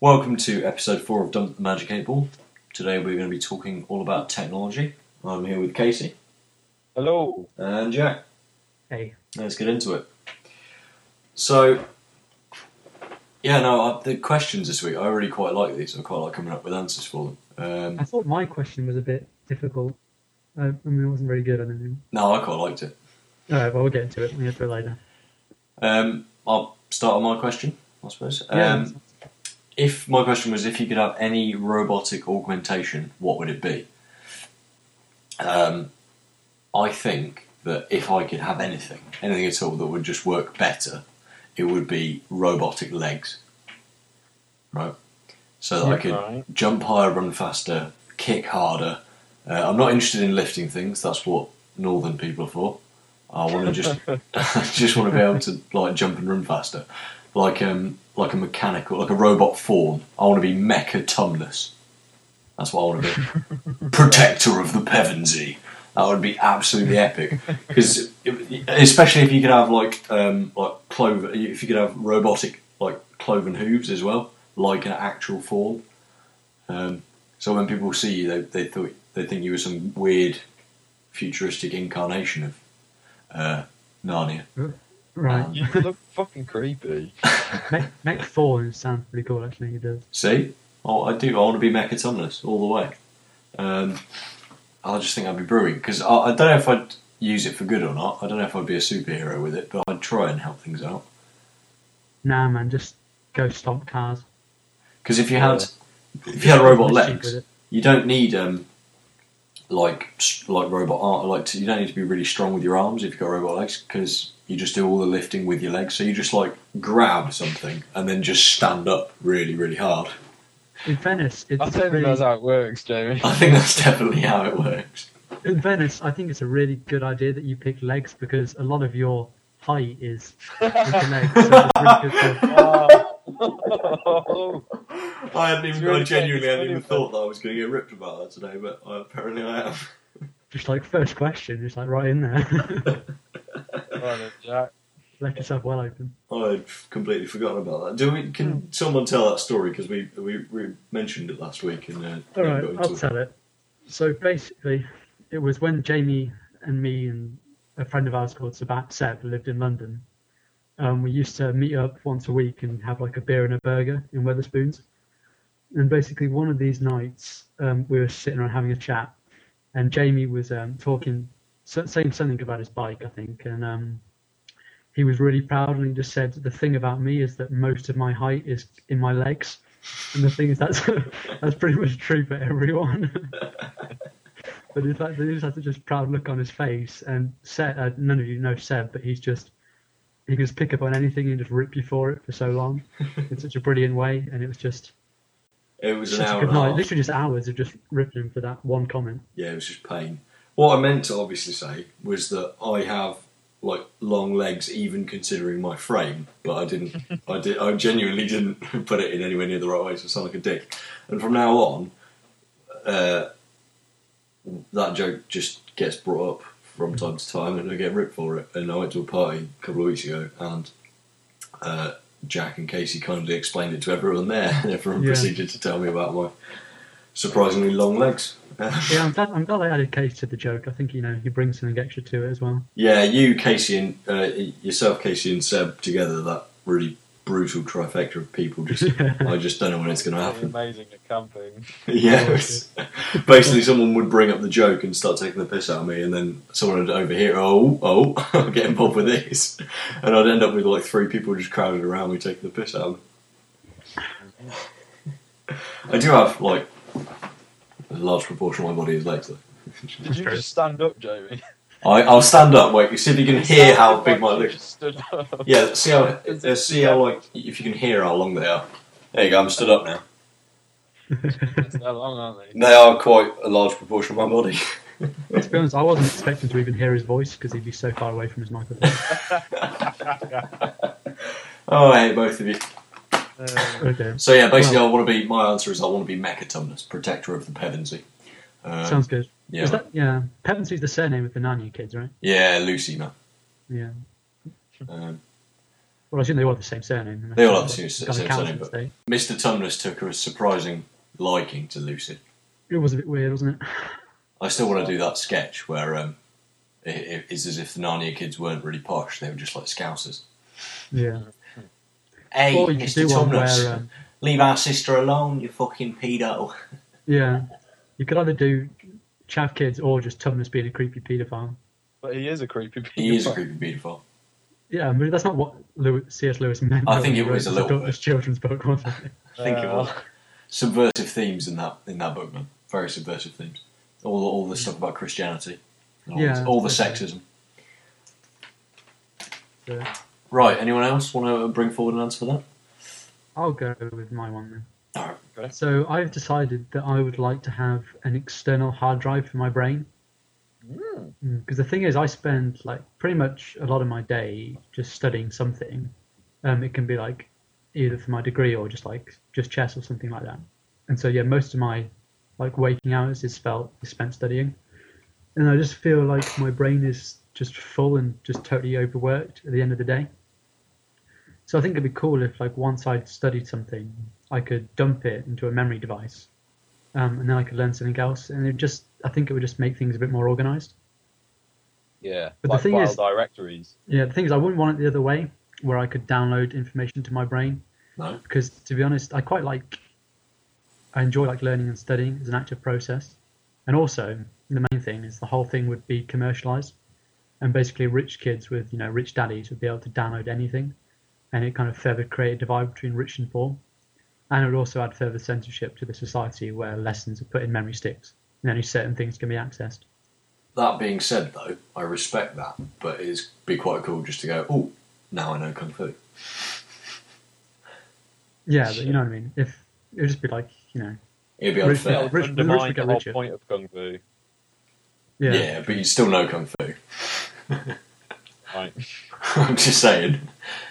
Welcome to episode four of Dump the Magic 8 Ball. Today we're going to be talking all about technology. I'm here with Casey Hello. and Jack. Hey, Let's get into it. So, yeah, no, I, the questions this week, I really quite like these. I quite like coming up with answers for them. I Um, thought my question was a bit difficult. I, I mean, it wasn't very good. I don't think. no, I quite liked it. All right, well, we'll get into it. We'll get to it later. Um, I'll start on my question, I suppose. Yeah. If my question was if you could have any robotic augmentation, what would it be? Um, I think that if I could have anything, anything at all that would just work better, it would be robotic legs. Right? So that I could Right. jump higher, run faster, kick harder. Uh, I'm not interested in lifting things. That's what northern people are for. I want to just, just want to be able to like jump and run faster, like um, like a mechanical, like a robot form. I want to be mechatumnus. That's what I want to be. Protector of the Pevensie. That would be absolutely epic. Because especially if you could have like um, like clover, if you could have robotic like cloven hooves as well, like an actual form. Um, so when people see you, they they thought they think you were some weird futuristic incarnation of uh, Narnia. Right. Um, You look fucking creepy. Mech, Mech 4 sounds pretty cool, actually. It does. See, oh, I do. I want to be mechatumnus all the way. Um, I just think I'd be brewing because I, I don't know if I'd use it for good or not. I don't know if I'd be a superhero with it, but I'd try and help things out. Nah, man, just go stomp cars. Because if you had if you had robot legs, you don't need um like like robot arm like you don't need to be really strong with your arms if you've got robot legs because you just do all the lifting with your legs. So you just like grab something and then just stand up really really hard. In Venice, it's I don't think really, that's how it works, Jamie. I think that's definitely how it works. in Venice. I think it's a really good idea that you pick legs because a lot of your height is with the legs. So it's really good to, Oh. I hadn't even, It's really I genuinely hadn't even thought that I was going to get ripped about that today, but I, apparently I am. just like first question, just like right in there. Right Jack. Left yourself well open. I'd completely forgotten about that. Do we? Can someone tell that story because we, we we mentioned it last week and uh, All didn't go into I'll it. tell it. So basically, it was when Jamie and me and a friend of ours called Sabat Seb lived in London. Um, we used to meet up once a week and have like a beer and a burger in Wetherspoons. And basically, one of these nights, um, we were sitting around having a chat, and Jamie was um, talking, saying something about his bike, I think, and um, he was really proud, and he just said, "The thing about me is that most of my height is in my legs." And the thing is, that's that's pretty much true for everyone. but in fact, he just had just proud look on his face. And uh, none of you know Seb, but he's just he can just pick up on anything and just rip you for it for so long in such a brilliant way. And it was just It was an hour and a half. Literally just hours of just ripping him for that one comment. Yeah, it was just pain. What I meant to obviously say was that I have like long legs, even considering my frame, but I didn't. I did. I genuinely didn't put it in anywhere near the right way, so I sound like a dick. And from now on, uh, that joke just gets brought up from time to time, and I get ripped for it. And I went to a party a couple of weeks ago, and uh, Jack and Casey kindly explained it to everyone there, and everyone Yeah. proceeded to tell me about my surprisingly long legs. Yeah, I'm glad, I'm glad I added Casey to the joke. I think you know he brings something extra to it as well. Yeah, you, Casey, and uh, yourself, Casey, and Seb together, that really brutal trifecta of people. Just, I just don't know when it's going to happen. amazing at camping. yeah, it's- basically, someone would bring up the joke and start taking the piss out of me, and then someone would overhear, "Oh, oh, I'm getting involved with this," and I'd end up with like three people just crowded around me taking the piss out of me. I do have like a large proportion of my body is legs, though. Did you just stand up, Jamie? I, I'll stand up. Wait, you see if you can hear how big my You legs. just stood up. Yeah, see how uh, see how like if you can hear how long they are. There you go. I'm stood up now. They're long, aren't they? They are quite a large proportion of my body. To be honest, I wasn't expecting to even hear his voice because he'd be so far away from his microphone. Oh, I hate both of you. Uh, Okay, So yeah, basically, I want to be. My answer is I want to be Mechatumnus, protector of the Pevensie. Uh, sounds good. yeah, Is that yeah? Pevensie's the surname of the Narnia kids, right? yeah, Lucy, man. Yeah. Um, Well, I assume they all have the same surname. They all have the same- same surname, but- state. Mr. Tumnus took a surprising liking to Lucy. It was a bit weird, wasn't it? I still want to do that sketch where um, it, it's as if the Narnia kids weren't really posh; they were just like Scousers. Yeah. Hey, or you could do one where, um, leave our sister alone, you fucking pedo. yeah, you could either do chav kids or just Tumnus being a creepy paedophile. But he is a creepy. He is a paedophile. creepy pedophile. Yeah, but that's not what Lewis, C.S. Lewis meant. I think he it was wrote a the little daughter's children's book, wasn't it? I think it Uh, was subversive themes in that in that book, man. Very subversive themes. All all the stuff about Christianity, all, Yeah, the, all the sexism. So Right. Anyone else want to bring forward an answer for that? I'll go with my one then. Right. So I've decided that I would like to have an external hard drive for my brain. Mm. Because the thing is, I spend like pretty much a lot of my day just studying something. Um, it can be like either for my degree or just like just chess or something like that. And so yeah, most of my like waking hours is spent is spent studying, and I just feel like my brain is just full and just totally overworked at the end of the day. So I think it'd be cool if like once I'd studied something, I could dump it into a memory device, um, and then I could learn something else, and it just I think it would just make things a bit more organized. Yeah, But the thing file is- directories. Yeah, the thing is, I wouldn't want it the other way, where I could download information to my brain, No. because to be honest, I quite like, I enjoy like learning and studying as an active process, and also the main thing is the whole thing would be commercialized, and basically rich kids with you know rich daddies would be able to download anything, and it kind of further create a divide between rich and poor, and it would also add further censorship to the society where lessons are put in memory sticks, and only certain things can be accessed. That being said, though, I respect that, but it'd be quite cool just to go. Oh, now I know kung fu. Yeah, but you know what I mean. If it would just be like you know, It'd be Rich- unfair. Rich- the rich undermine the whole richer. point of kung fu. yeah. Yeah. but you still know kung fu. Right. I'm just saying.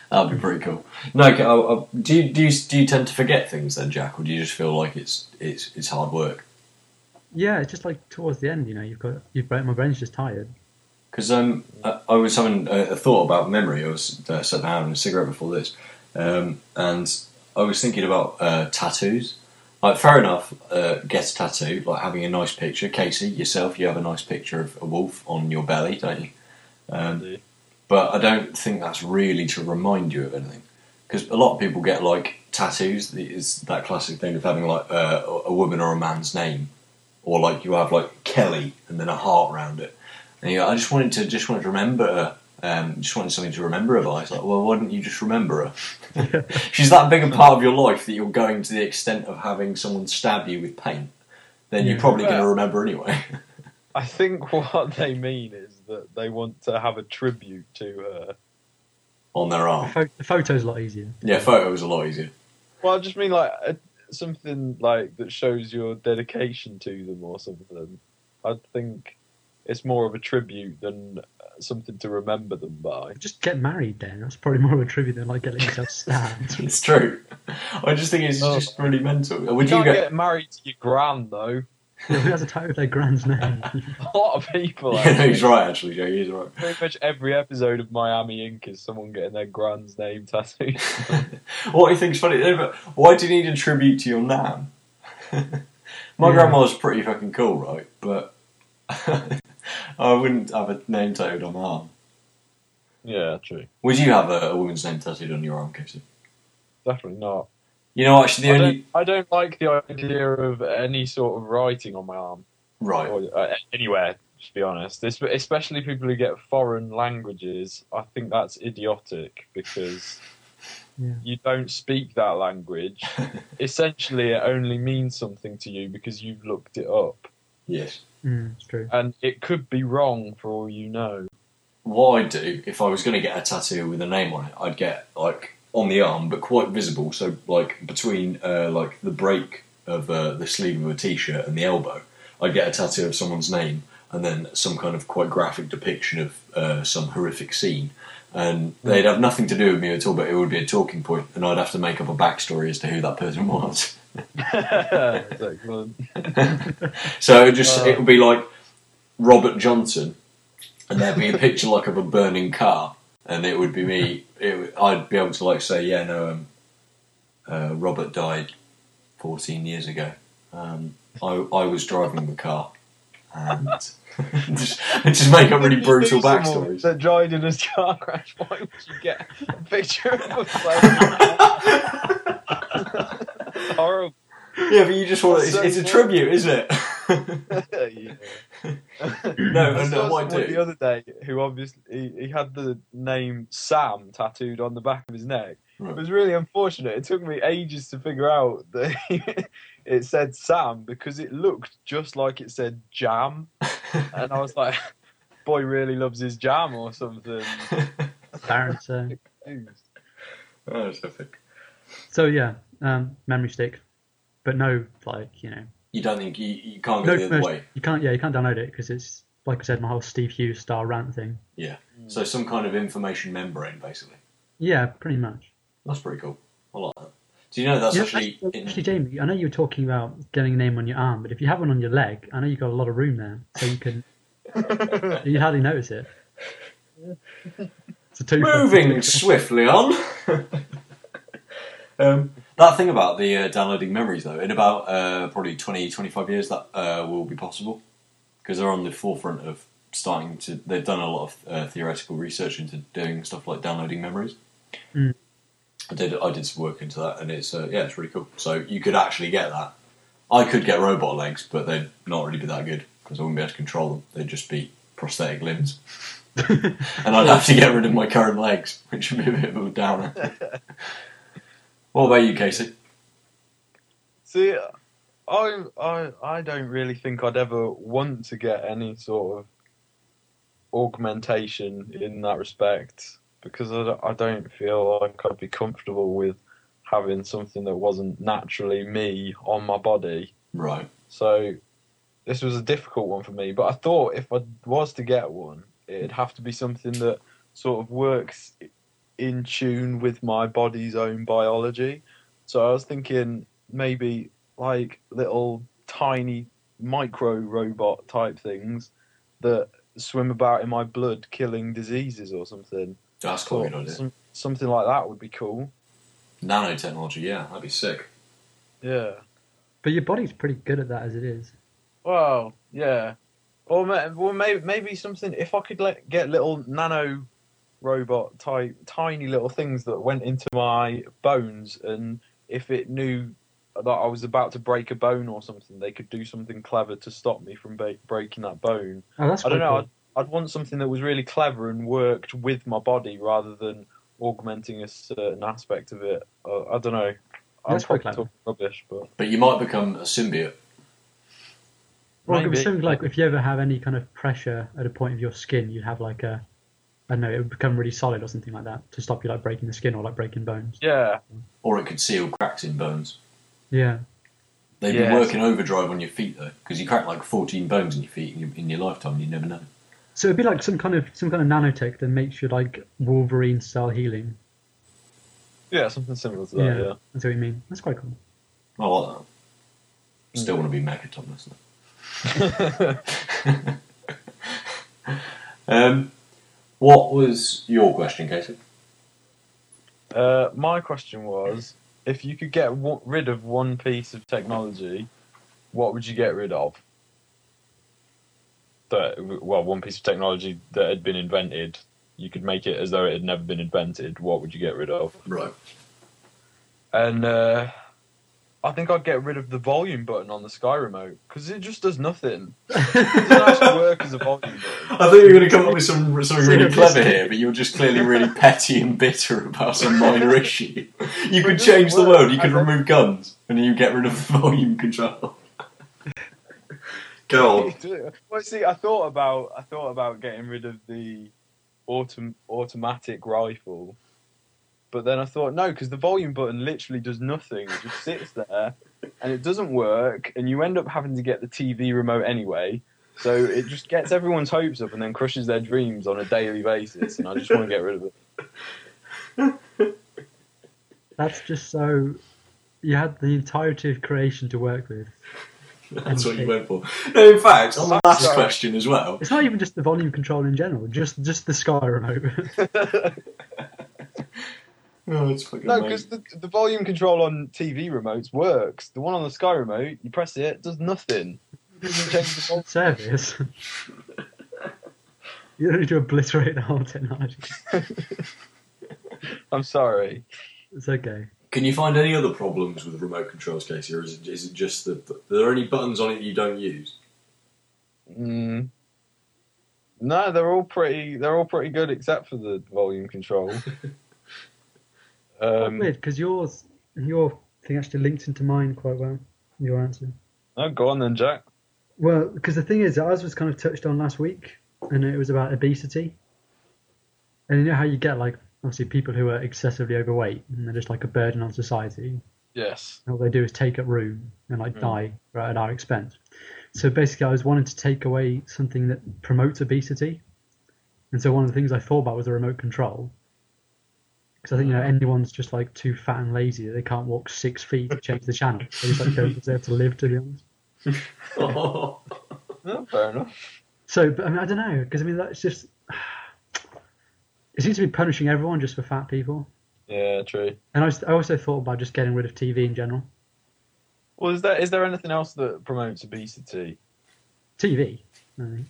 That'd be pretty cool. No, I, I, do you do you do you tend to forget things then, Jack, or do you just feel like it's it's it's hard work? Yeah, it's just like towards the end, you know, you've got you've my brain's just tired. Because um, I, I was having a, a thought about memory. I was uh, sat down having a cigarette before this, um, and I was thinking about uh, tattoos. Like, fair enough, uh, get a tattoo, like having a nice picture. Casey, yourself, you have a nice picture of a wolf on your belly, don't you? Um, Do. But I don't think that's really to remind you of anything. Because a lot of people get like tattoos. It's that classic thing of having like uh, a woman or a man's name, or like you have like Kelly and then a heart around it. And you go, I just wanted to just wanted to remember her. Um, just wanted something to remember her by. It's like, well, why didn't you just remember her? She's that big a part of your life that you're going to the extent of having someone stab you with paint. Then you're probably going to remember anyway. I think what they mean is that they want to have a tribute to her. on their The, arm. pho- the photo's a lot easier. Yeah, photo is a lot easier. Well, I just mean like a, something like that shows your dedication to them or something. I think it's more of a tribute than uh, something to remember them by. Just get married then. That's probably more of a tribute than like getting yourself stabbed. It's true. I just think it's Oh. just really mental. Would you can't go? get married to your gran though. Who has a tattoo of their grand's name? A lot of people. Yeah, he's right. Actually, Joe, he's right. Pretty much every episode of Miami Ink is someone getting their grand's name tattooed. what I think's funny, eh, but why do you need a tribute to your nan? My Yeah. grandma's pretty fucking cool, right? But I wouldn't have a name tattooed on my arm. yeah, true. Would you have a, a woman's name tattooed on your arm, Casey? Definitely not. You know, actually, the I only don't, I don't like the idea of any sort of writing on my arm right. or uh, anywhere. To be honest, Es- especially people who get foreign languages, I think that's idiotic because Yeah. you don't speak that language. Essentially, it only means something to you because you've looked it up, Yes. Mm, it's true. and it could be wrong for all you know. What I'd do if I was going to get a tattoo with a name on it, I'd get like on the arm, but quite visible. So like between uh, like the break of uh, the sleeve of a t-shirt and the elbow, I'd get a tattoo of someone's name, and then some kind of quite graphic depiction of uh, some horrific scene. And they'd have nothing to do with me at all, but it would be a talking point, and I'd have to make up a backstory as to who that person was. So it would just it would be like Robert Johnson, and there'd be a picture like of a burning car, and it would be me. It, I'd be able to like say, yeah, no, um, uh, Robert died 14 years ago. Um, I I was driving the car, and just, just make up really brutal backstories. That died in a car crash. Why would you get a picture of a plane? Horrible. Yeah, but you just want That's it's, so it's a tribute, isn't it? yeah. No, I and saw uh, what I do- the other day who obviously he, he had the name Sam tattooed on the back of his neck. Right. It was really unfortunate. It took me ages to figure out that it said Sam because it looked just like it said jam, and I was like, "Boy really loves his jam" or something. Darren, so oh, it's so yeah, um, memory stick, but no like you know You don't think you, you can't go no the other commercial- way? you can't yeah you can't download it because it's like I said my whole Steve Hughes style rant thing. Yeah. So some kind of information membrane, basically. Yeah, pretty much. That's pretty cool. I like that. Do you know that's Yeah, actually, actually, in, actually, Jamie, I know you were talking about getting a name on your arm, but if you have one on your leg, I know you've got a lot of room there, so you can you hardly notice it. It's a two moving swiftly on. um, that thing about the uh, downloading memories, though, in about uh, probably 20, 25 years, that uh, will be possible because they're on the forefront of starting to. They've done a lot of uh, theoretical research into doing stuff like downloading memories. Mm. I did. I did some work into that, and it's uh, yeah, it's really cool. So you could actually get that. I could get robot legs, but they'd not really be that good because I wouldn't be able to control them. They'd just be prosthetic limbs, and I'd have to get rid of my current legs, which would be a bit of a downer. what about you, Casey? See, I, I, I don't really think I'd ever want to get any sort of augmentation in that respect because I, I don't feel like I'd be comfortable with having something that wasn't naturally me on my body. Right. So this was a difficult one for me, but I thought if I was to get one, it'd have to be something that sort of works in tune with my body's own biology. So I was thinking maybe like little tiny micro robot type things that swim about in my blood killing diseases or something. That's cool. Thought Good idea. some- something like that would be cool. Nanotechnology, yeah, that'd be sick. Yeah. But your body's pretty good at that as it is. Well, yeah. Or well, maybe maybe something. If I could let, get little nano robot type, tiny little things that went into my bones, and if it knew that I was about to break a bone or something, they could do something clever to stop me from ba- breaking that bone. Oh, that's I don't know. cool. I'd, I'd want something that was really clever and worked with my body rather than augmenting a certain aspect of it. Uh, I don't know. I'm quite probably clever. talking rubbish, but But you might become a symbiote. Well, it was maybe. something like if you ever have any kind of pressure at a point of your skin, you'd have like a, I don't know, it would become really solid or something like that to stop you like breaking the skin or like breaking bones. yeah, Or it could seal cracks in bones. Yeah. They'd Yes. be working overdrive on your feet though, because you crack like 14 bones in your feet in your, in your lifetime. You never know. So it'd be like some kind of some kind of nanotech that makes you like Wolverine style healing. yeah, something similar to that. Yeah. yeah. That's what you mean. That's quite cool. I like that. Still want to be Mechaton, though. um, what was your question, Casey? Uh, my question was, if you could get w- rid of one piece of technology, what would you get rid of? That well, one piece of technology that had been invented, you could make it as though it had never been invented. What would you get rid of? Right. And uh, I think I'd get rid of the volume button on the Sky Remote because it just does nothing. It doesn't actually work as a volume button. I thought you were going to come up with some something really clever here, but you're just clearly really petty and bitter about some minor issue. You could It change the world. You could I don't- remove guns, and you get rid of the volume control. Go on. well, see, I thought about I thought about getting rid of the autom- automatic rifle, but then I thought no, because the volume button literally does nothing. It just sits there, and it doesn't work, and you end up having to get the TV remote anyway. So it just gets everyone's hopes up and then crushes their dreams on a daily basis, and I just want to get rid of it. That's just so you had the entirety of creation to work with. That's what you went for. No, in fact, on the last Sorry. question as well. It's not even just the volume control in general, just just the Sky remote. Oh, it's fucking no, because the, the volume control on TV remotes works. The one on the Sky remote, you press it, it does nothing. It change the volume. Service. you don't need to obliterate the whole technology. I'm sorry. It's okay. Can you find any other problems with remote controls, Casey, or is it, is it just that are there any buttons on it you don't use? Mm. No, they're all pretty. They're all pretty good except for the volume control. Um, Weird, because yours, your thing actually linked into mine quite well. Your answer. oh, go on then, Jack. Well, because the thing is, ours was kind of touched on last week, and it was about obesity. And you know how you get like obviously people who are excessively overweight and they're just like a burden on society. Yes. And all they do is take up room and like Mm. die right at our expense. So basically, I was wanting to take away something that promotes obesity, and so one of the things I thought about was a remote control. Because I think you know anyone's just like too fat and lazy that they can't walk six feet to change the channel. They just like don't deserve to live, to be honest. Oh. Fair enough. So, but I mean, I don't know because I mean that's just it seems to be punishing everyone just for fat people. Yeah, true. And I, was, I also thought about just getting rid of TV in general. Well, is there is there anything else that promotes obesity? TV. I think.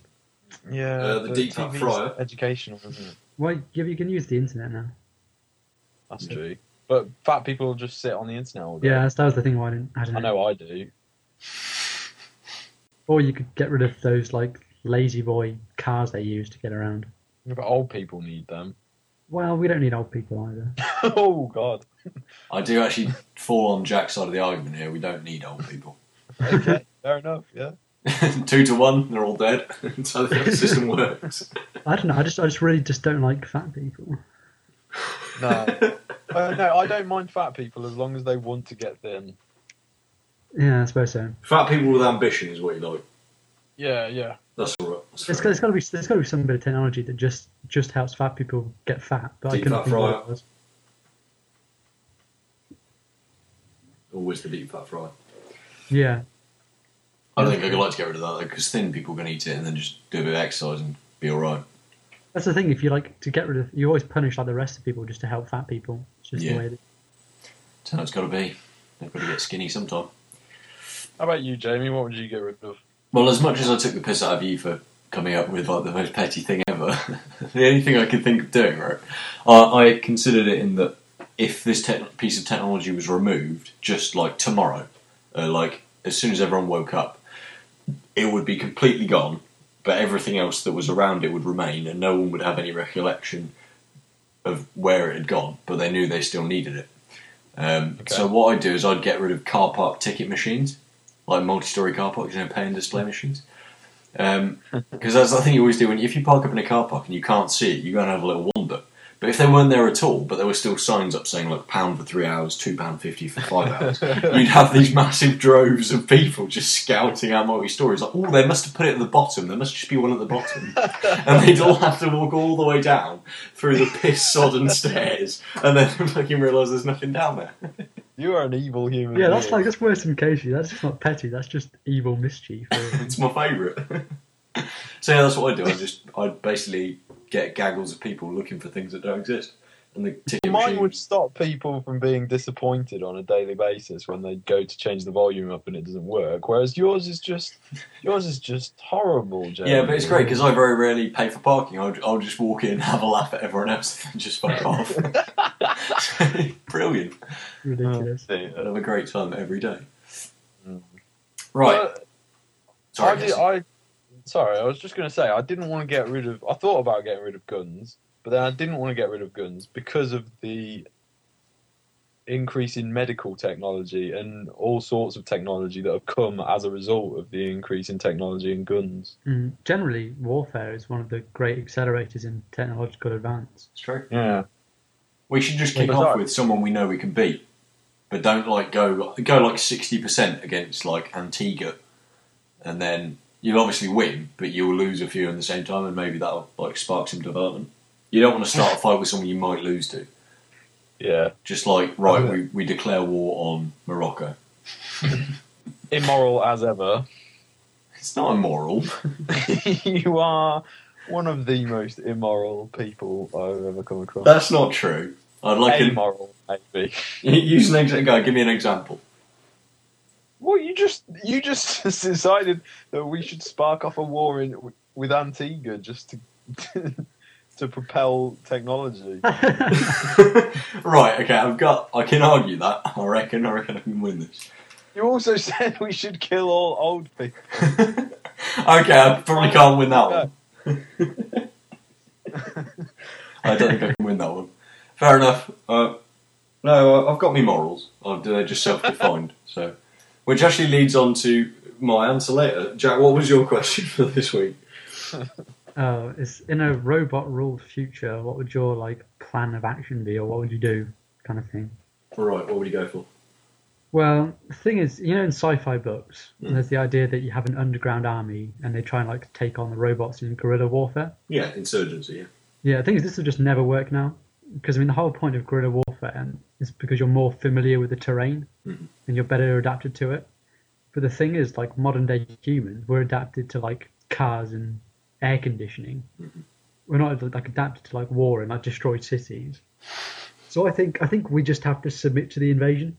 Yeah, Uh, the but deep TV's fryer. Educational, isn't it? Well, yeah, you can use the internet now. That's true. But fat people just sit on the internet all day. Yeah, that's, that was the thing. Why I didn't. I, didn't I know I do. Or you could get rid of those like lazy boy cars they use to get around. But old people need them. Well, we don't need old people either. oh God. I do actually fall on Jack's side of the argument here. We don't need old people. Okay, fair enough. Yeah. Two to one, they're all dead. so the system works. I don't know. I just, I just really just don't like fat people. No. uh, no, I don't mind fat people as long as they want to get thin. Yeah, I suppose so. Fat people with ambition is what you like. Yeah, yeah. That's all right. That's There's, fair there's got to be, there's got to be some bit of technology that just, just helps fat people get fat. But Deep couldn't fat think fryer. Always the deep fat fry. Yeah, I don't think I could like to get rid of that because thin people can eat it and then just do a bit of exercise and be alright. That's the thing. If you like to get rid of, you always punish like the rest of people just to help fat people. It's just Yeah. the way. That, So it's got to be. They've got to get skinny sometime. How about you, Jamie? What would you get rid of? Well, as much as I took the piss out of you for coming up with like the most petty thing ever, the only thing I could think of doing, right, I, I considered it in that if this tech piece of technology was removed, just like tomorrow, uh, like as soon as everyone woke up, it would be completely gone, but everything else that was around it would remain, and no one would have any recollection of where it had gone, but they knew they still needed it. Um, Okay. So what I'd do is I'd get rid of car park ticket machines, like multi-story car parks, you know, pay and display machines. Because that's the thing you always do when if you park up in a car park and you can't see it, you go and have a little wander. But if they weren't there at all, but there were still signs up saying like pound for three hours, two pound fifty for five hours, you'd have these massive droves of people just scouting out multi stories. Like, oh, they must have put it at the bottom. There must just be one at the bottom, and they'd all have to walk all the way down through the piss sodden stairs, and then fucking realise there's nothing down there. You are an evil human. yeah, that's being. like that's worse than Casey. That's just not petty. That's just evil mischief. It's my favourite. so yeah, that's what I do. I just I basically get gaggles of people looking for things that don't exist, and the ticket Mine machine. would stop people from being disappointed on a daily basis when they go to change the volume up and it doesn't work. Whereas yours is just yours is just horrible, Jamie. Yeah, but it's great because I very rarely pay for parking. I'll, I'll just walk in, have a laugh at everyone else, and just fuck off. Brilliant. Ridiculous. See, I'd have a great time every day. Mm. Right. But Sorry. I, did, I sorry, I was just going to say I didn't want to get rid of. I thought about getting rid of guns, but then I didn't want to get rid of guns because of the increase in medical technology and all sorts of technology that have come as a result of the increase in technology and guns. Mm, generally, warfare is one of the great accelerators in technological advance. It's true. Yeah. We should just kick but off with someone we know we can beat, but don't like go go like sixty percent against like Antigua, and then you'll obviously win, but you'll lose a few at the same time, and maybe that'll like spark some development. You don't want to start a fight with someone you might lose to. Yeah. Just like right, we, we declare war on Morocco. Immoral as ever. It's not immoral. you are one of the most immoral people I've ever come across. That's not true. I'd like an, Amoral, maybe. use an example. Go, give me an example. Well, you just you just decided that we should spark off a war in with Antigua just to to propel technology. right, okay, I've got. I can argue that. I reckon. I reckon I can win this. You also said we should kill all old people. okay, I probably can't win that one. I don't think I can win that one. Fair enough. Uh, no, I've got me morals. They're just self-defined. so, which actually leads on to my answer later. Jack, what was your question for this week? Uh, it's in a robot ruled future. What would your like plan of action be, or what would you do, kind of thing? Right, what would you go for? Well, the thing is, you know, in sci-fi books, Mm. there's the idea that you have an underground army and they try and like take on the robots in guerrilla warfare. Yeah, insurgency. Yeah. Yeah, the thing is, this will just never work now because I mean, the whole point of guerrilla warfare is because you're more familiar with the terrain Mhm. and you're better adapted to it. But the thing is, like modern day humans, we're adapted to like cars and air conditioning. Mhm. We're not like adapted to like war and like destroyed cities. So I think I think we just have to submit to the invasion.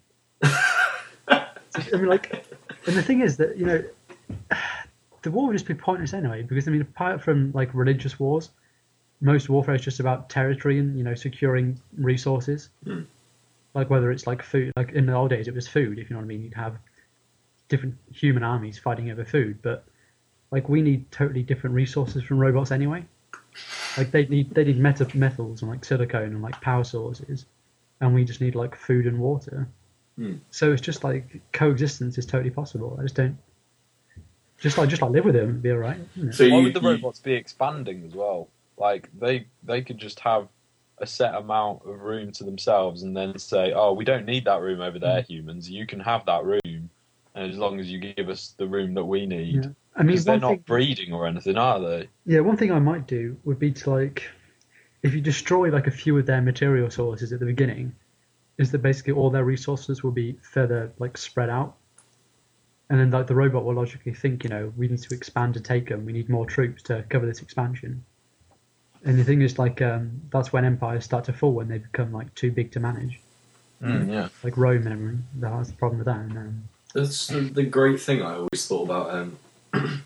I mean, like, and the thing is that you know, the war would just be pointless anyway. Because I mean, apart from like religious wars, most warfare is just about territory and you know securing resources. Hmm. Like whether it's like food, like in the old days it was food. If you know what I mean, you'd have different human armies fighting over food, but like we need totally different resources from robots anyway. Like they need they need meta- metals and like silicone and like power sources, and we just need like food and water. Hmm. So it's just like coexistence is totally possible. I just don't. Just like just like live with them, it'd be alright. isn't? So Why you, would the you- robots be expanding as well? Like they they could just have a set amount of room to themselves and then say, "Oh, we don't need that room over there, mm. humans. You can have that room, and as long as you give us the room that we need." Yeah. I mean, Because they're not thing, breeding or anything, are they? yeah, one thing I might do would be to like, if you destroy like a few of their material sources at the beginning, is that basically all their resources will be further like spread out, and then like the robot will logically think, you know, we need to expand to take them. We need more troops to cover this expansion. And the thing is, like, um, that's when empires start to fall when they become like too big to manage, Mm, yeah. like Rome and everything. That's the problem with that. And, um, That's the, the great thing I always thought about um,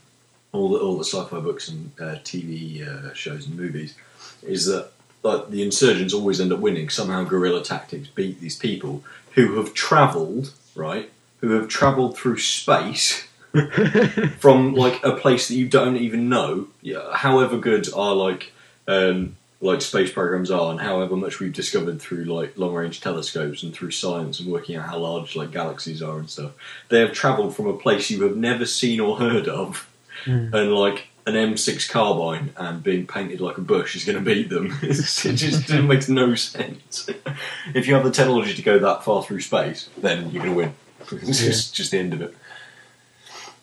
all the all the sci-fi books and uh, TV uh, shows and movies is that like the insurgents always end up winning. Somehow guerrilla tactics beat these people who have travelled right, who have travelled through space from like a place that you don't even know. Yeah, however good are like um, like space programs are, and however much we've discovered through like long range telescopes and through science and working out how large like galaxies are and stuff, they have travelled from a place you have never seen or heard of, Mm. and like an M6 carbine and being painted like a bush is going to beat them. It just makes no sense. if you have the technology to go that far through space, then you're going to win. It's Yeah. just, just the end of it.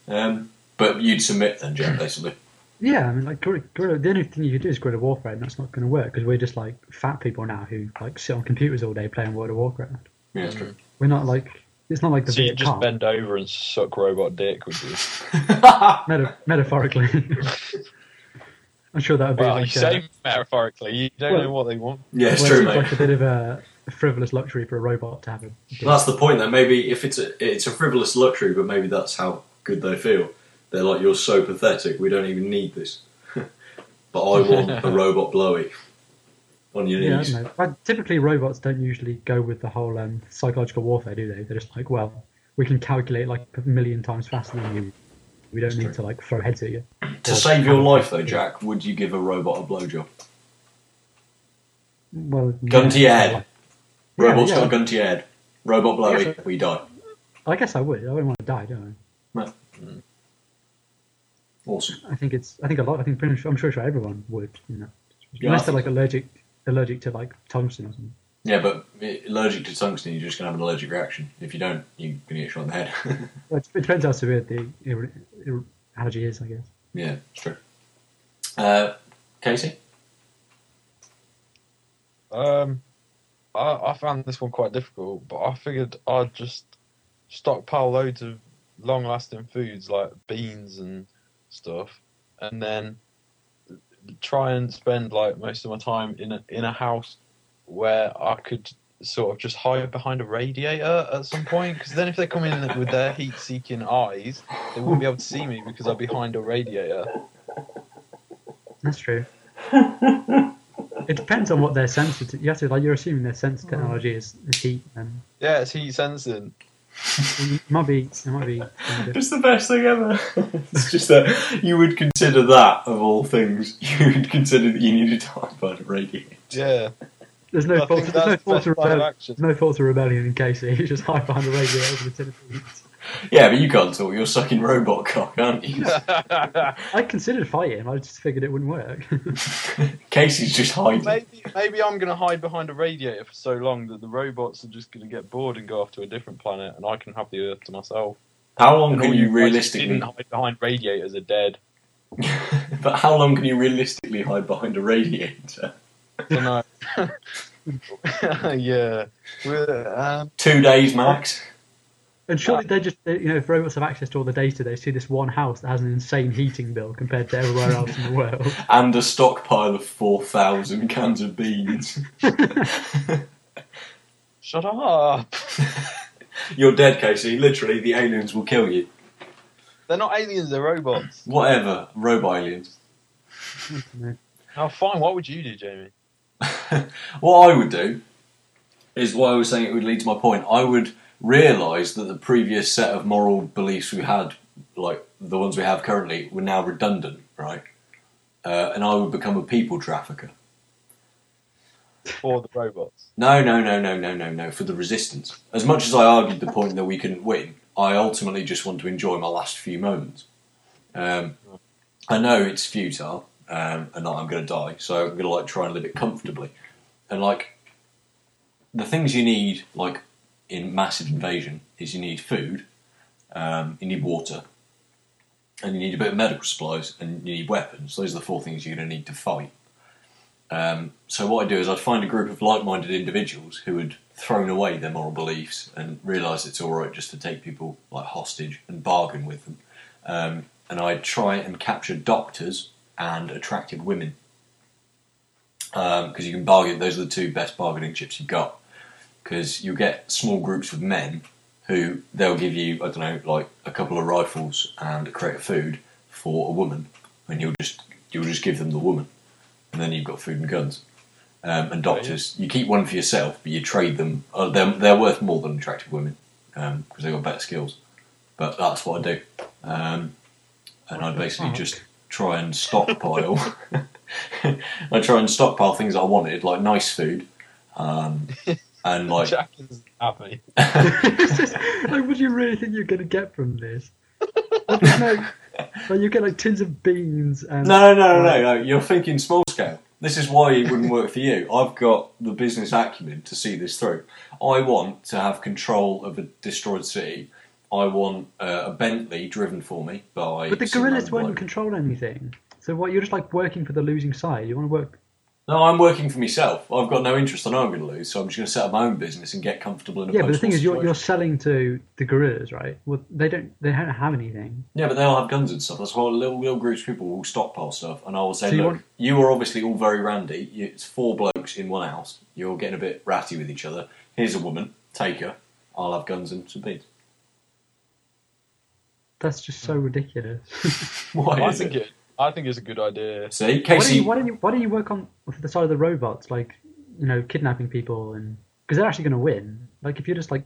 Um, but you'd submit then, Jack, basically. Yeah, I mean, like guerrilla, guerrilla, the only thing you could do is guerrilla warfare, and that's not going to work because we're just like fat people now who like sit on computers all day playing World of Warcraft. Yeah, that's hmm. true. We're not like it's not like the So you just Cong, bend over and suck robot dick, would you? meta- metaphorically. I'm sure that would be Well, like, you a, say uh, metaphorically. You don't Well- know what they want. yeah, it's well, true, seems mate. like a bit of a frivolous luxury for a robot to have a. Well, that's the point. Though maybe if it's a it's a frivolous luxury, but maybe that's how good they feel. They're like, you're so pathetic. We don't even need this. but I want a robot blowy on your knees. don't typically, robots don't usually go with the whole um, psychological warfare, do they? They're just like, well, we can calculate like a million times faster than you. We don't That's need true. to like throw heads at you. to Or save your life, though, Jack, would you give a robot a blowjob? Well, Gun yeah, to your head. Yeah, Robot's yeah. got a gun to your head. Robot blowy, we die. I guess I would. I wouldn't want to die, do I? Awesome. I think it's. I think a lot. I think pretty much, I'm sure, sure everyone would. You know, Yeah, unless I they're like allergic, allergic to like tungsten or something. Yeah, but allergic to tungsten, you're just going to have an allergic reaction. If you don't, you're going to get shot in the head. Well, it depends how severe the ir- ir- allergy is, I guess. yeah, it's true. Uh, Casey? Um, I, I found this one quite difficult, but I figured I'd just stockpile loads of long-lasting foods like beans and stuff, and then try and spend like most of my time in a, in a house where I could sort of just hide behind a radiator at some point. Because then, if they come in with their heat-seeking eyes, they wouldn't be able to see me because I'm behind a radiator. That's true. it depends on what they're sensitive. You have to like you're assuming their sense mm. technology is, is heat, and Yeah, it's heat sensing. It might be it might be. It's the best thing ever. it's just that you would consider that of all things. You would consider that you needed to hide behind a radiator. Yeah, There's no I fault. There's no that's fault of rebellion. There's no fault of rebellion in Casey. He's just hide behind a radiator with a tin of beans. Yeah, but you can't talk. You're sucking robot cock, aren't you? I considered fighting. I just figured it wouldn't work. Casey's just hiding. maybe maybe I'm gonna hide behind a radiator for so long that the robots are just gonna get bored and go off to a different planet, and I can have the Earth to myself. How long And can you guys who realistically? didn't hide behind radiators are dead? but how long can you realistically hide behind a radiator? So no. yeah. We're, um, Two days max. And surely they just, uh, you know, if robots have access to all the data, they see this one house that has an insane heating bill compared to everywhere else in the world. And a stockpile of 4,000 cans of beans. shut up. You're dead, Casey. Literally, the aliens will kill you. They're not aliens. They're robots. Whatever. Robot aliens. Oh, fine. What would you do, Jamie? what I would do is what I was saying. It would lead to my point. I would realise that the previous set of moral beliefs we had, like the ones we have currently, were now redundant, right? Uh, and I would become a people trafficker. For the robots. No, no, no, no, no, no, no. For the resistance. As much as I argued the point that we couldn't win, I ultimately just want to enjoy my last few moments. Um, I know it's futile, um, and that I'm going to die, so I'm going to like try and live it comfortably. And like the things you need, like in massive invasion, is you need food, um, you need water, and you need a bit of medical supplies, and you need weapons. Those are the four things you're going to need to fight. Um, so what I do is I'd find a group of like-minded individuals who had thrown away their moral beliefs and realised it's all right just to take people like hostage and bargain with them. Um, and I'd try and capture doctors and attractive women because you can bargain. Those are the two best bargaining chips you've got. Because you get small groups of men who they'll give you I don't know like a couple of rifles and a crate of food for a woman, and you'll just you'll just give them the woman, and then you've got food and guns. Um, and doctors, you keep one for yourself, but you trade them. Uh, they're, they're worth more than attractive women because they've got better skills. But that's what I do. Um, and I basically just try and stockpile. I try and stockpile things I wanted, like nice food, um, and like Jack is happy. It's just, like, what do you really think you're going to get from this? Like, there's no, like, you get like tins of beans and No, no, no, no, no. You're thinking small scale. This is why it wouldn't work for you. I've got the business acumen to see this through. I want to have control of a destroyed city. I want uh, a Bentley driven for me by. But the some guerrillas random won't bloke. control anything. So what? You're just like working for the losing side. You want to work. No, I'm working for myself. I've got no interest. I know I'm going to lose, so I'm just going to set up my own business and get comfortable in a Yeah, but the post-war thing is, you're, you're selling to the guerrillas, right? Well, they don't. They don't have anything. Yeah, but they all have guns and stuff. That's why little little groups of people will stockpile stuff, and I will say, So you look, want- you are obviously all very randy. It's four blokes in one house. You're getting a bit ratty with each other. Here's a woman. Take her. I'll have guns and some beads. That's just so ridiculous. Why is think it? it. I think it's a good idea. See, why don't Casey. you? Why don't you? Why don't you work on the side of the robots, like you know, kidnapping people and because they're actually going to win. Like if you're just like.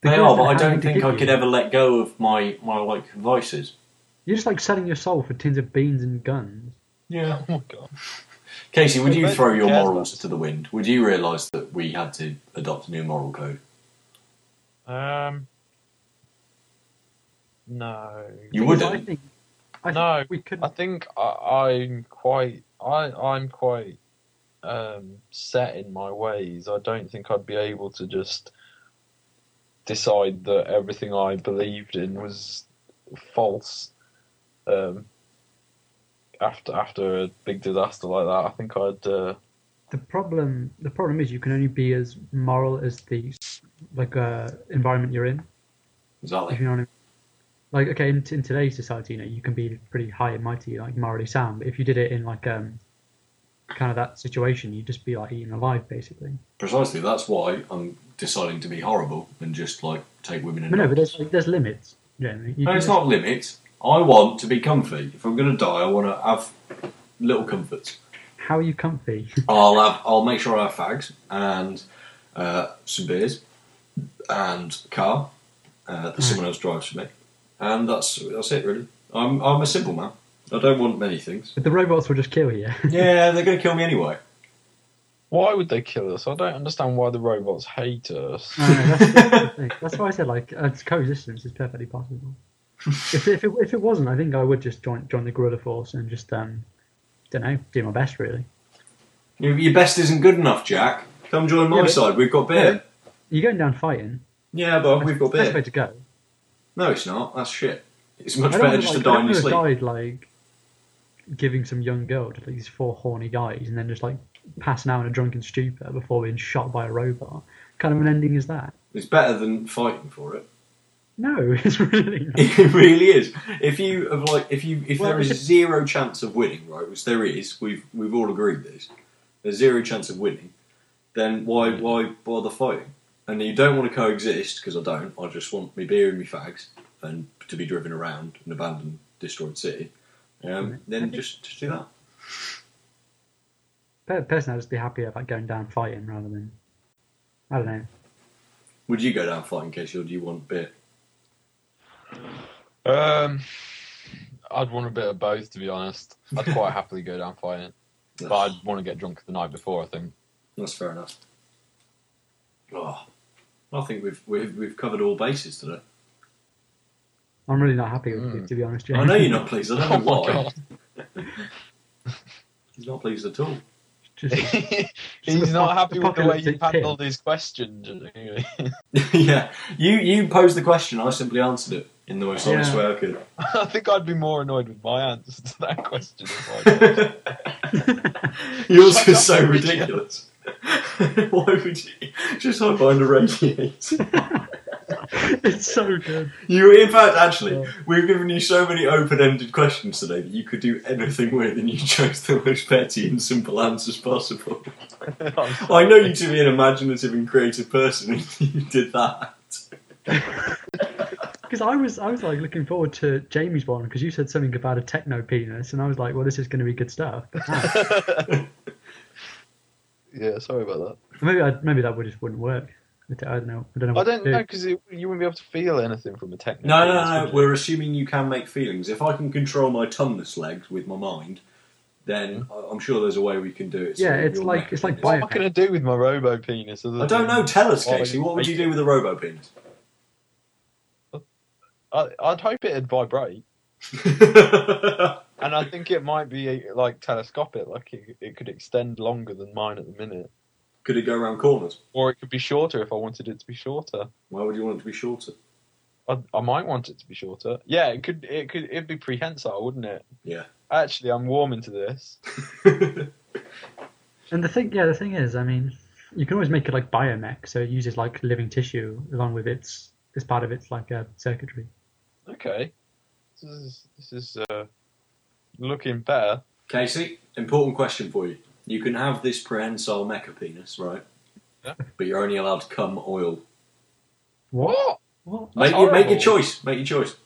the they are, but I don't think give I could you. ever let go of my my like vices. You're just like selling your soul for tins of beans and guns. Yeah. Oh my god. Casey, would you throw your morals to the wind? Would you realise that we had to adopt a new moral code? Um. No. You Thing wouldn't. I think. I No, think we could. I think I, I'm quite. I I'm quite um, set in my ways. I don't think I'd be able to just decide that everything I believed in was false. Um, after after a big disaster like that, I think I'd. Uh, the problem the problem is you can only be as moral as the like uh, environment you're in. If Exactly. you know what I mean. Like okay, in, in today's society, you know, you can be pretty high and mighty, like morally sound. But if you did it in like um, kind of that situation, you'd just be like eaten alive, basically. Precisely. That's why I'm deciding to be horrible and just like take women in. But no, but there's like, there's limits. Generally. You No, it's just- not limits. I want to be comfy. If I'm going to die, I want to have little comforts. How are you comfy? I'll have. I'll make sure I have fags and uh, some beers and car uh, that someone else drives for me, and that's that's it really. I'm I'm a simple man. I don't want many things. but the robots will just kill you. Yeah, they're going to kill me anyway. Why would they kill us? I don't understand why the robots hate us. No, no, that's, that's, the thing. that's why I said like uh, coexistence is perfectly possible. if, if, it, if it wasn't, I think I would just join join the guerrilla force and just um, don't know, do my best really. Your your best isn't good enough, Jack. Come join my Yeah, side. We've got beer. You're going down fighting. Yeah, but we've got Best way to go. No, it's not. That's shit. It's much better just like, to die in your sleep. died like giving some young girl to these four horny guys and then just like passing out in a drunken stupor before being shot by a robot. What kind of an ending is that? It's better than fighting for it. No, it's really not. It really is. If you have like, if you, if Well, there is zero chance of winning, right, which there is, we've we've all agreed this. There's zero chance of winning. Then why why bother fighting? And you don't want to coexist because I don't. I just want me beer and me fags and to be driven around an abandoned, destroyed city. Um, then just just do that. Personally, I'd just be happier about going down fighting rather than I don't know. Would you go down fighting, Casey, or do you want beer? Um, I'd want a bit of both, to be honest. I'd quite happily go down fighting, but I'd want to get drunk the night before. I think. That's fair enough. Oh, I think we've we've we've covered all bases today. I'm really not happy with Mm. it, to be honest. James. I know you're not pleased. I don't know Oh my why. god! He's not pleased at all. Just, He's not happy with the way you've handled his questions. yeah, you you posed the question. I simply answered it in the most honest Yeah. way I could. I think I'd be more annoyed with my answer to that question. If I Yours is so ridiculous. Why would you just hide behind a radiator? it's so good. You, in fact, actually, Yeah. we've given you so many open-ended questions today that you could do anything with, and you chose the most petty and simple answers possible. I know you to be an imaginative and creative person, and you did that. Because I was, I was like looking forward to Jamie's one because you said something about a techno penis, and I was like, well, this is going to be good stuff. Yeah, sorry about that. maybe, I, maybe that would just wouldn't work. I don't know. I don't know. I don't to know because you wouldn't be able to feel anything from a technical. No, no, no. We're assuming you can make feelings. If I can control my tongueless legs with my mind, then hmm. I- I'm sure there's a way we can do it. so Yeah, it's like- it's like is- What can I Biomech. going to do with my robo penis? I don't know. Tell us, Why Casey. What would you do with a robo penis? I, I'd hope it'd vibrate, and I think it might be like telescopic, like it, it could extend longer than mine at the minute, Could it go around corners? or it could be shorter if I wanted it to be shorter. Why would you want it to be shorter? I, I might want it to be shorter. Yeah, it could. It could. It'd be prehensile, wouldn't it? Yeah. Actually, I'm warming to this. And the thing, yeah, the thing is, I mean, you can always make it like biomech, so it uses like living tissue along with its as part of its like uh, circuitry. Okay, this is this is uh, looking better. Casey, important question for you. You can have this prehensile mecha penis, right? Yeah. But you're only allowed to cum oil. What? What? Make, your, make your choice. Make your choice.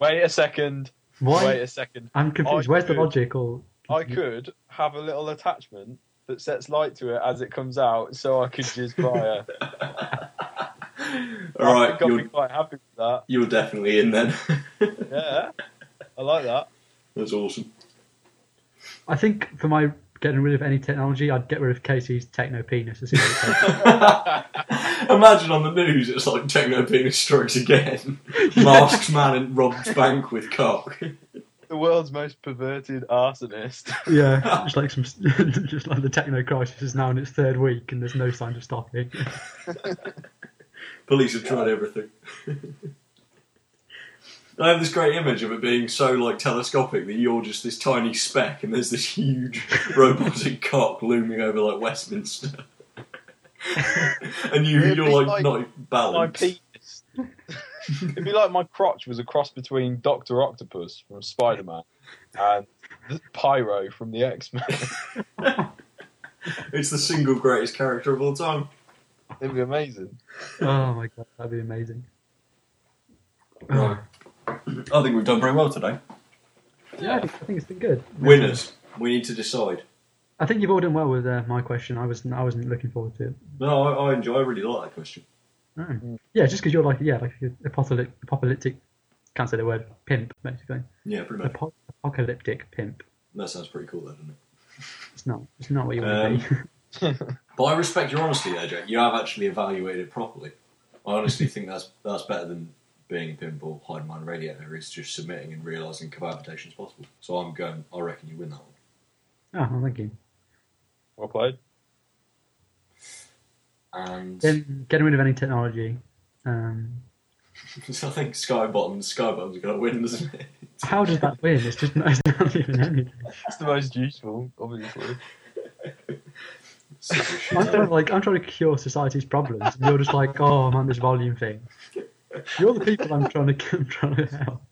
Wait a second. Why? Wait a second. I'm confused. I Where's the could- logic? Or I could have a little attachment that sets light to it as it comes out, so I could just fire. All I right, think you're, be quite happy with that. you're definitely in then. Yeah, I like that. That's awesome. I think for my getting rid of any technology, I'd get rid of Casey's techno penis as soon as it Imagine on the news, it's like techno penis strikes again. Masked man and robs bank with cock. The world's most perverted arsonist. Yeah, just like some, just like the techno crisis is now in its third week, and there's no sign of stopping. Police have tried everything. I have this great image of it being so like telescopic that you're just this tiny speck, and there's this huge robotic cock looming over like Westminster, and you It'd you're be like, like not My balanced. penis. It'd be like my crotch was a cross between Doctor Octopus from Spider Man and Pyro from the X Men. It's the single greatest character of all time. It'd be amazing. Oh my god, that'd be amazing. Right. I think we've done very well today. Yeah, I think, I think it's been good. Winners. We need to decide. I think you've all done well with uh, my question. I was I wasn't looking forward to it. No, I, I enjoy. I really like that question. Oh. Yeah, just because you're like yeah, like a apocalyptic, apocalyptic, can't say the word pimp basically. Yeah, pretty much. Apo- apocalyptic pimp. That sounds pretty cool, though, doesn't it? It's not. It's not what you want to be. But I respect your honesty there, Jack. You have actually evaluated properly. I honestly think that's that's better than being a pimp or hiding behind a radiator. is just submitting and realising cohabitation is possible. So I'm going. I reckon you win that one. oh, well, thank you. Well played. And Then getting rid of any technology. Um, so I think Sky Bottom, Sky Bottom's going to win, doesn't it? how does that win? It's just it's not even anything. It's the most useful, obviously. I'm trying to like I'm trying to cure society's problems, and you're just like, oh man, this volume thing. You're the people I'm trying to I'm trying to help.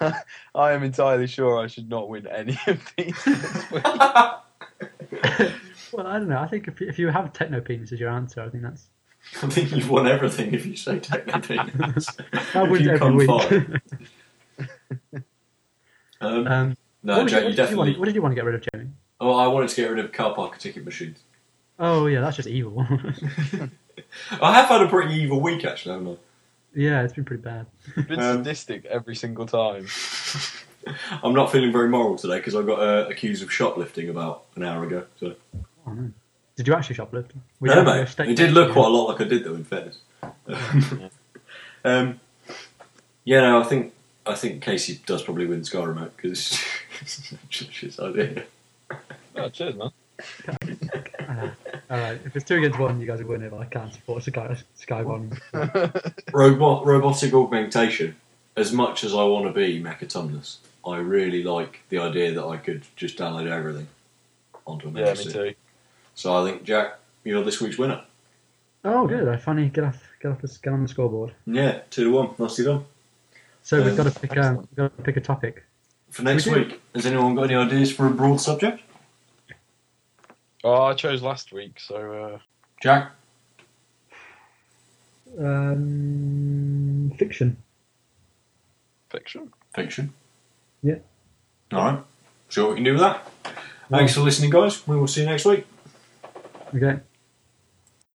I am entirely sure I should not win any of these this week. Well, I don't know. I think if, if you have techno penis as your answer, I think that's I think you've won everything if you say technically. that wins you every come week. um, um, no, what, Jack, you, you what, you want, definitely. what did you want to get rid of, Jamie? Oh, I wanted to get rid of car park ticket machines. Oh yeah, that's just evil. I have had a pretty evil week, actually, haven't I? Yeah, it's been pretty bad. You've been Um, sadistic every single time. I'm not feeling very moral today because I got uh, accused of shoplifting about an hour ago. So. Oh, no. Did you actually shoplift? Were you No, having a mate. steak It did look quite a lot like I did, though. In fairness. um, yeah, no, I think I think Casey does probably win Sky Remote because it's such his idea. Oh, cheers, man. All right, if it's two against one, you guys are winning. But I can't support Sky Sky One. Robot robotic augmentation. As much as I want to be Mechatumnus, I really like the idea that I could just download everything onto a yeah, me Suit. too. So I think Jack, you're this week's winner. Oh, good. I finally get off get off the, get on the scoreboard. Yeah, two to one. Nicely done. So Um, we've got to pick um, excellent. we've got to pick a topic. For next We do. week, has anyone got any ideas for a broad subject? Oh, I chose last week, so uh, Jack. Um, fiction. fiction. Fiction. Yeah. All right. See what we can do with that. Thanks for listening, guys. We will see you next week. Okay.